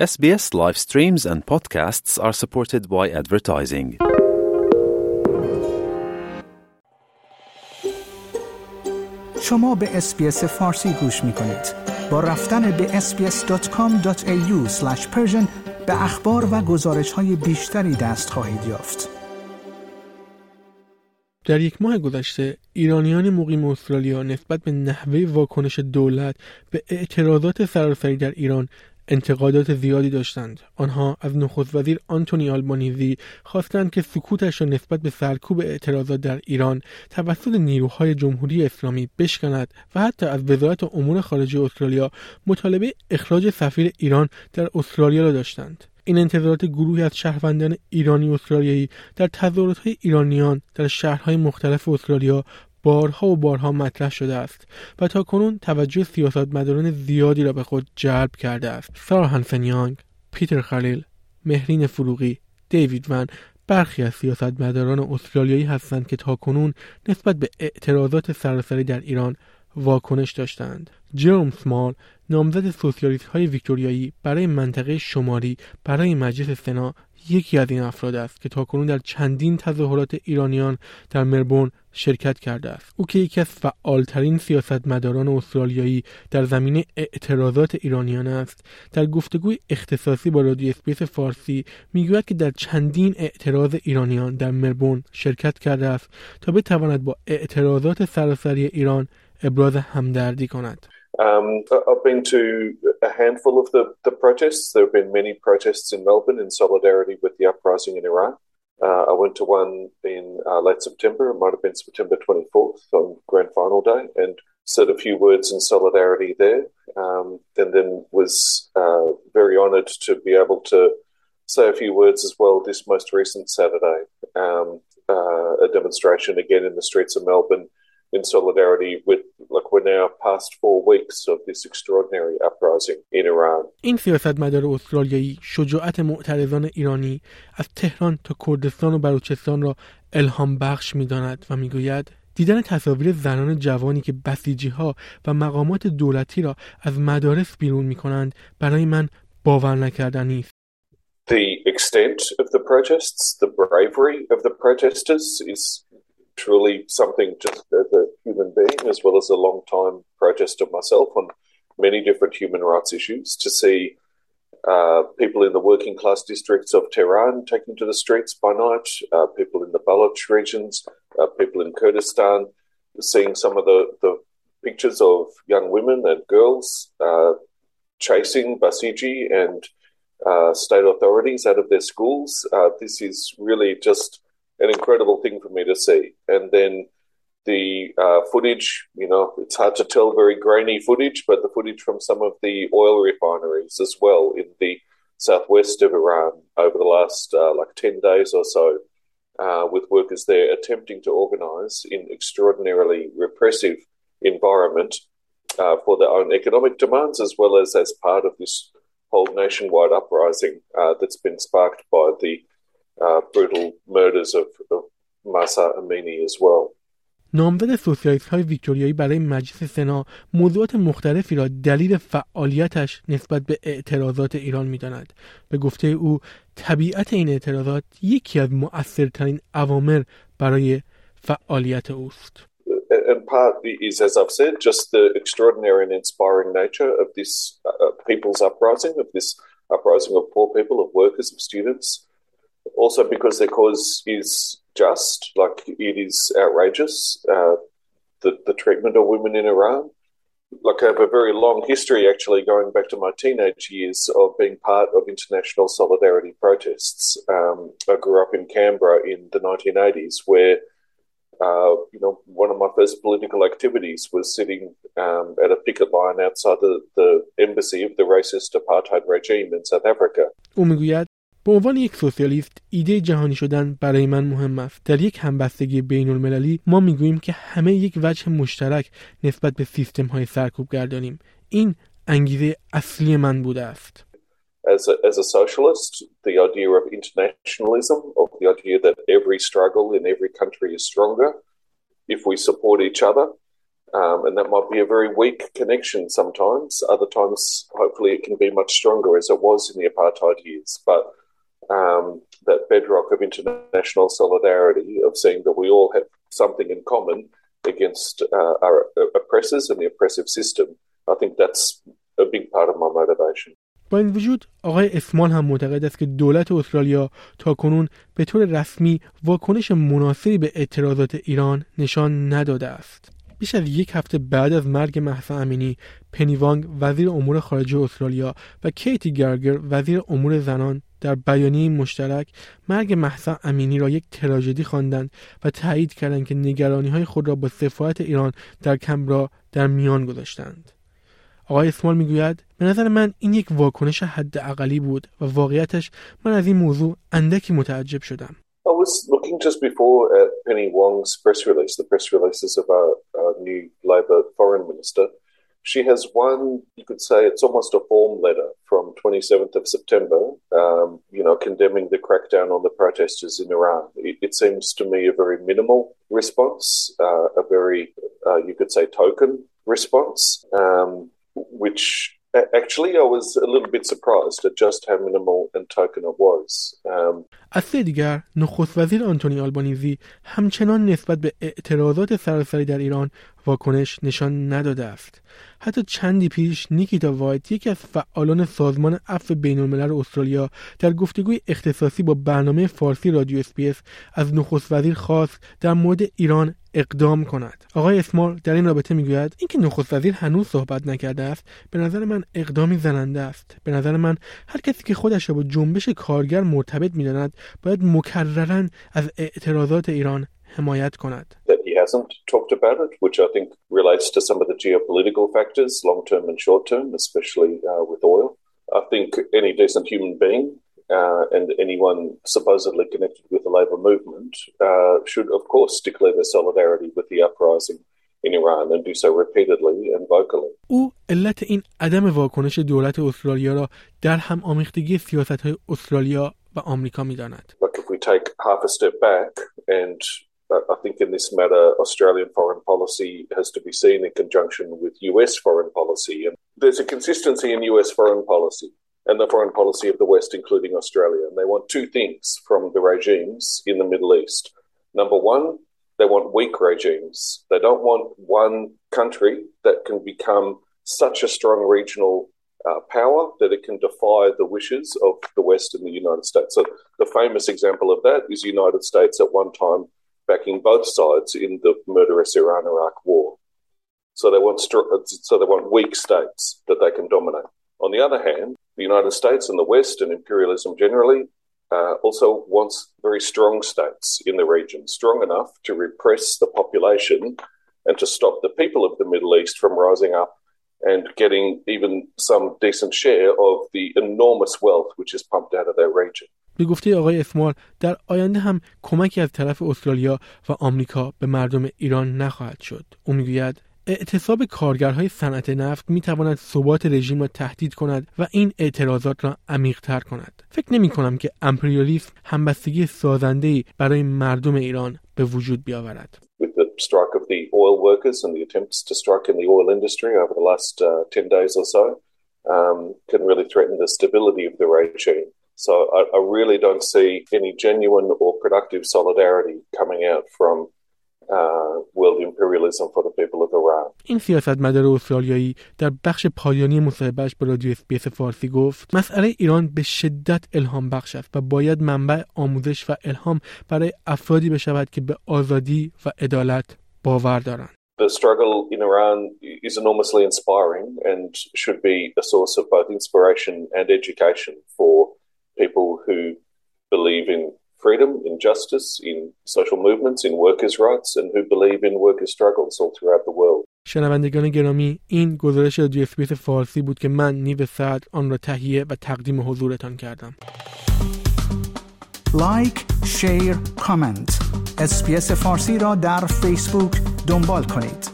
SBS live streams and podcasts are supported by advertising. شما به اسپیس فارسی گوش می کنید. با رفتن به sbs.com.au به اخبار و گزارش های بیشتری دست خواهید یافت. در یک ماه گذشته ایرانیان مقیم استرالیا نسبت به نحوه واکنش دولت به اعتراضات سراسری در ایران انتقادات زیادی داشتند. آنها از نخست وزیر آنتونی آلبانیزی خواستند که سکوتش را نسبت به سرکوب اعتراضات در ایران توسط نیروهای جمهوری اسلامی بشکند و حتی از وزارت امور خارجه استرالیا مطالبه اخراج سفیر ایران در استرالیا را داشتند. این انتظارات گروهی از شهروندان ایرانی استرالیایی در تظاهراتهای ایرانیان در شهرهای مختلف استرالیا بارها و بارها مطرح شده است و تا کنون توجه سیاستمداران زیادی را به خود جلب کرده است. سارا هنسن پیتر خلیل مهرین فروغی دیوید ون برخی از سیاستمداران استرالیایی هستند که تا کنون نسبت به اعتراضات سراسری در ایران واکنش داشتند. جروم سمال نامزد سوسیالیست های ویکتوریایی برای منطقه شماری برای مجلس سنا یکی از این افراد است که تاکنون در چندین تظاهرات ایرانیان در مربون شرکت کرده است. او که یکی از فعالترین سیاستمداران استرالیایی در زمینه اعتراضات ایرانیان است در گفتگوی اختصاصی با رادیو اسپیس فارسی می‌گوید که در چندین اعتراض ایرانیان در مربون شرکت کرده است تا بتواند با اعتراضات سراسری ایران ابراز همدردی کند. Um, I've been to a handful of the, the protests. There have been many protests in Melbourne in solidarity with the uprising in Iran. Uh, I went to one in uh, late September. It might have been September 24th on Grand Final Day and said a few words in solidarity there. Um, and then was uh, very honoured to be able to say a few words as well this most recent Saturday. Um, uh, a demonstration again in the streets of Melbourne in solidarity with like we're now past four weeks of this extraordinary uprising in Iran. این سیاستمدار استرالیایی شجاعت معترضان ایرانی از تهران تا کردستان و بلوچستان را الهام بخش میداند و میگوید دیدن تصاویر زنان جوانی که بسیجی ها و مقامات دولتی را از مدارس بیرون می کنند برای من باور نکردنی است. The extent of the protests, the bravery of the protesters is truly something just as a human being, as well as a long time protester myself on many different human rights issues, to see uh, people in the working class districts of Tehran taking to the streets by night, uh, people in the Baloch regions, uh, people in Kurdistan, seeing some of the, the pictures of young women and girls uh, chasing Basiji and uh, state authorities out of their schools. Uh, this is really just an incredible thing for me to see. And then the uh, footage, you know, it's hard to tell very grainy footage, but the footage from some of the oil refineries as well in the southwest of Iran over the last uh, like 10 days or so, uh, with workers there attempting to organize in extraordinarily repressive environment uh, for their own economic demands, as well as as part of this whole nationwide uprising uh, that's been sparked by the uh, brutal murders of, of Masa Amini as well. نامزد سوسیالیست های ویکتوریایی برای مجلس سنا موضوعات مختلفی را دلیل فعالیتش نسبت به اعتراضات ایران میداند به گفته او طبیعت این اعتراضات یکی از مؤثرترین عوامل برای فعالیت اوست and part is, as I've said, just the extraordinary and inspiring nature of this uh, people's uprising, of this uprising of poor people, of workers, of students, also because their cause is just, like it is outrageous, uh, the, the treatment of women in Iran. Like I have a very long history, actually, going back to my teenage years of being part of international solidarity protests. Um, I grew up in Canberra in the 1980s, where uh, you know, one of my first political activities was sitting um, at a picket line outside the, the embassy of the racist apartheid regime in South Africa. به عنوان یک سوسیالیست ایده جهانی شدن برای من مهم است در یک همبستگی بین المللی ما می‌گوییم که همه یک وجه مشترک نسبت به سیستم های سرکوبگر داریم این انگیزه اصلی من بوده است As a, as a socialist, the idea of internationalism, of the idea that every struggle in every country is stronger if we support each other, Um, and that might be a very weak connection sometimes. Other times, hopefully, it can be much stronger as it was in the apartheid years. But um, that bedrock of international solidarity, of seeing that we all have something in common against uh, our oppressors and the oppressive system, I think that's a big part of my motivation. با این وجود آقای اسمال هم معتقد است که دولت استرالیا تا کنون به طور رسمی واکنش مناسبی به اعتراضات ایران نشان نداده است. بیش از یک هفته بعد از مرگ محسا امینی، پنی وانگ وزیر امور خارجه استرالیا و کیتی گرگر وزیر امور زنان در بیانیه مشترک مرگ محسا امینی را یک تراژدی خواندند و تایید کردند که نگرانی های خود را با سفارت ایران در کمبرا در میان گذاشتند. آقای اسمال می‌گوید به نظر من این یک واکنش حد اقلی بود و واقعیتش من از این موضوع اندکی متعجب شدم. I was looking before at Penny Wong's press release, the press releases of our, new Labor foreign minister. She has one, you could say it's almost a form letter from 27th of September, um, you know, condemning the crackdown on the protesters in Iran. It, it seems to me a very minimal response, uh, a very, uh, you could say, token response. Um, which Um, سوی دیگر نخست وزیر آنتونی آلبانیزی همچنان نسبت به اعتراضات سراسری در ایران واکنش نشان نداده است. حتی چندی پیش نیکیتا وایت یکی از فعالان سازمان عفو بین الملل استرالیا در گفتگوی اختصاصی با برنامه فارسی رادیو اس‌بی‌اس از نخست وزیر خواست در مورد ایران اقدام کند. آقای اسمال در این رابطه می‌گوید اینکه نخست وزیر هنوز صحبت نکرده است به نظر من اقدامی زننده است. به نظر من هر کسی که خودش را با جنبش کارگر مرتبط می‌داند باید مکررا از اعتراضات ایران حمایت کند. Hasn't talked about it, which I think relates to some of the geopolitical factors, long term and short term, especially uh, with oil. I think any decent human being uh, and anyone supposedly connected with the Labour movement uh, should, of course, declare their solidarity with the uprising in Iran and do so repeatedly and vocally. او علت این عدم واکنش دولت استرالیا را در هم آمیختگی سیاست های استرالیا و آمریکا می داند. Like if we take half a step back and I think in this matter, Australian foreign policy has to be seen in conjunction with US foreign policy. And there's a consistency in US foreign policy and the foreign policy of the West, including Australia. And they want two things from the regimes in the Middle East. Number one, they want weak regimes. They don't want one country that can become such a strong regional uh, power that it can defy the wishes of the West and the United States. So the famous example of that is the United States at one time backing both sides in the murderous Iran-Iraq war. So they want so they want weak states that they can dominate. On the other hand, the United States and the West and imperialism generally uh, also wants very strong states in the region, strong enough to repress the population and to stop the people of the Middle East from rising up and getting even some decent share of the enormous wealth which is pumped out of their region. به گفته آقای اسمال در آینده هم کمکی از طرف استرالیا و آمریکا به مردم ایران نخواهد شد. او میگوید اعتصاب کارگرهای صنعت نفت می تواند ثبات رژیم را تهدید کند و این اعتراضات را عمیقتر کند. فکر نمی کنم که امپریالیسم همبستگی سازنده برای مردم ایران به وجود بیاورد. With the strike of the oil workers and the attempts to strike in the oil industry over the last uh, 10 days or so um, can really threaten the stability of the regime. So I, I really don't see any genuine or productive solidarity coming out from این سیاستمدار استرالیایی در بخش پایانی مصاحبهش با رادیو اسپیس فارسی گفت مسئله ایران به شدت الهام بخش است و باید منبع آموزش و الهام برای افرادی بشود که به آزادی و عدالت باور دارند. The struggle in Iran is enormously inspiring and should be a source of both inspiration and education for people who believe in freedom, in justice, in social movements, in workers' rights, and who believe in workers' struggles all throughout the world. شنوندگان گرامی این گزارش رادیو اسپیس فارسی بود که من نیو سعد آن را تهیه و تقدیم حضورتان کردم. لایک، شیر، کامنت اسپیس فارسی را در فیسبوک دنبال کنید.